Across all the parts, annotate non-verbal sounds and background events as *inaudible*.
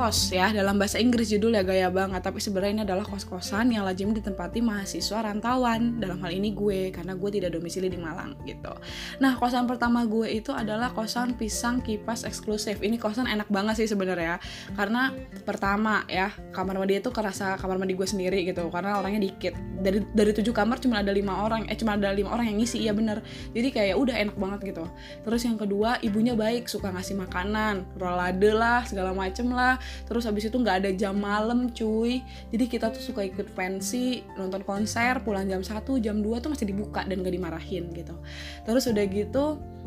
kos ya dalam bahasa Inggris judulnya gaya banget. Tapi sebenarnya ini adalah kos-kosan yang lazim ditempati mahasiswa rantauan. Dalam hal ini gue karena gue tidak domisili di Malang gitu. Nah kosan pertama gue itu adalah kosan pisang kipas eksklusif. Ini kosan enak banget sih sebenarnya karena pertama ya kamar mandi itu kerasa kamar mandi gue sendiri gitu. Karena orangnya dikit. Dari dari tujuh kamar cuma ada lima orang eh cuma ada lima orang yang ngisi iya bener. Jadi kayak udah enak banget gitu. Terus yang kedua ibunya baik suka ngasih makanan rolade lah segala macem lah terus habis itu nggak ada jam malam cuy. Jadi kita tuh suka ikut pensi nonton konser pulang jam 1 jam 2 tuh masih dibuka dan gak dimarahin gitu. Terus udah gitu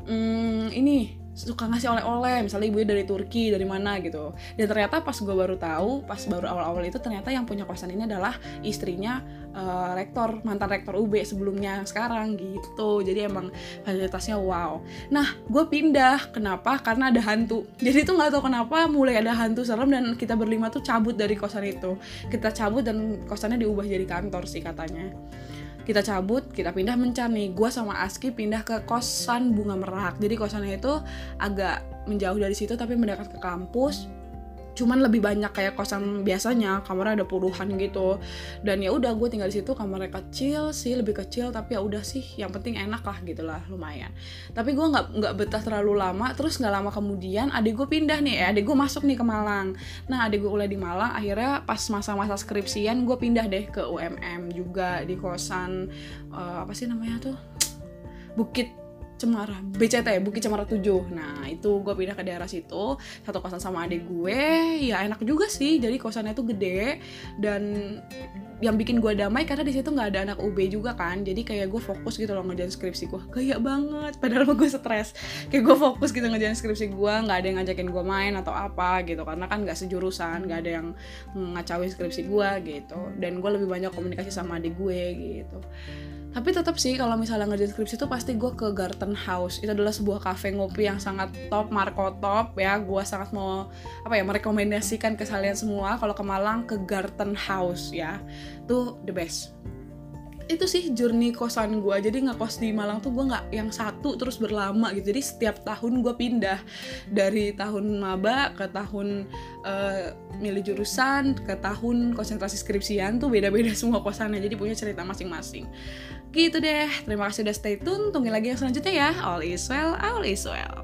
hmm, ini suka ngasih oleh-oleh misalnya ibunya dari Turki dari mana gitu. Dan ternyata pas gue baru tahu pas baru awal-awal itu ternyata yang punya kosan ini adalah istrinya uh, rektor mantan rektor UB sebelumnya sekarang gitu. Jadi emang fasilitasnya wow. Nah gue pindah. Kenapa? Karena ada hantu. *laughs* Jadi tuh nggak tahu kenapa mulai ada hantu serem dan kita berlima tuh cabut dari kosan itu. Kita cabut dan kosannya diubah jadi kantor sih katanya kita cabut kita pindah mencar nih. Gue sama Aski pindah ke kosan bunga merak. Jadi kosannya itu agak menjauh dari situ tapi mendekat ke kampus cuman lebih banyak kayak kosan biasanya kamarnya ada puluhan gitu. Dan ya udah gue tinggal di situ kamarnya kecil sih lebih kecil tapi ya udah sih yang penting enak lah gitulah lumayan. Tapi gue nggak nggak betah terlalu lama terus nggak lama kemudian adik gue pindah nih ya adik gue masuk nih ke Malang. Nah adik gue kuliah di Malang akhirnya pas masa-masa skripsian gue pindah deh ke UMM juga di kosan uh, apa sih namanya tuh? Bukit Cemara BCT Bukit Cemara 7 nah itu gue pindah ke daerah situ satu kosan sama adik gue. Ya enak juga sih jadi kosannya tuh gede. Dan yang bikin gue damai karena di situ nggak ada anak UB juga kan. Jadi kayak gue fokus gitu loh ngerjain skripsi gue kayak banget padahal gue stres. Kayak gue fokus gitu ngerjain skripsi gue nggak ada yang ngajakin gue main atau apa gitu. Karena kan nggak sejurusan nggak ada yang ngacauin skripsi gue gitu. Dan gue lebih banyak komunikasi sama adik gue gitu tapi tetap sih kalau misalnya ngerjain skripsi itu pasti gue ke Garden House. Itu adalah sebuah cafe ngopi yang sangat top Marco top ya. Gue sangat mau apa ya merekomendasikan ke kalian semua kalau ke Malang ke Garden House ya. Tuh the best. Itu sih journey kosan gue jadi ngekos di Malang tuh gue nggak yang satu terus berlama gitu. Jadi setiap tahun gue pindah. Dari tahun maba ke tahun uh, milih jurusan ke tahun konsentrasi skripsian tuh beda-beda *laughs* semua kosannya jadi punya cerita masing-masing. Gitu deh terima kasih udah stay tune tunggu lagi yang selanjutnya ya. All is well all is well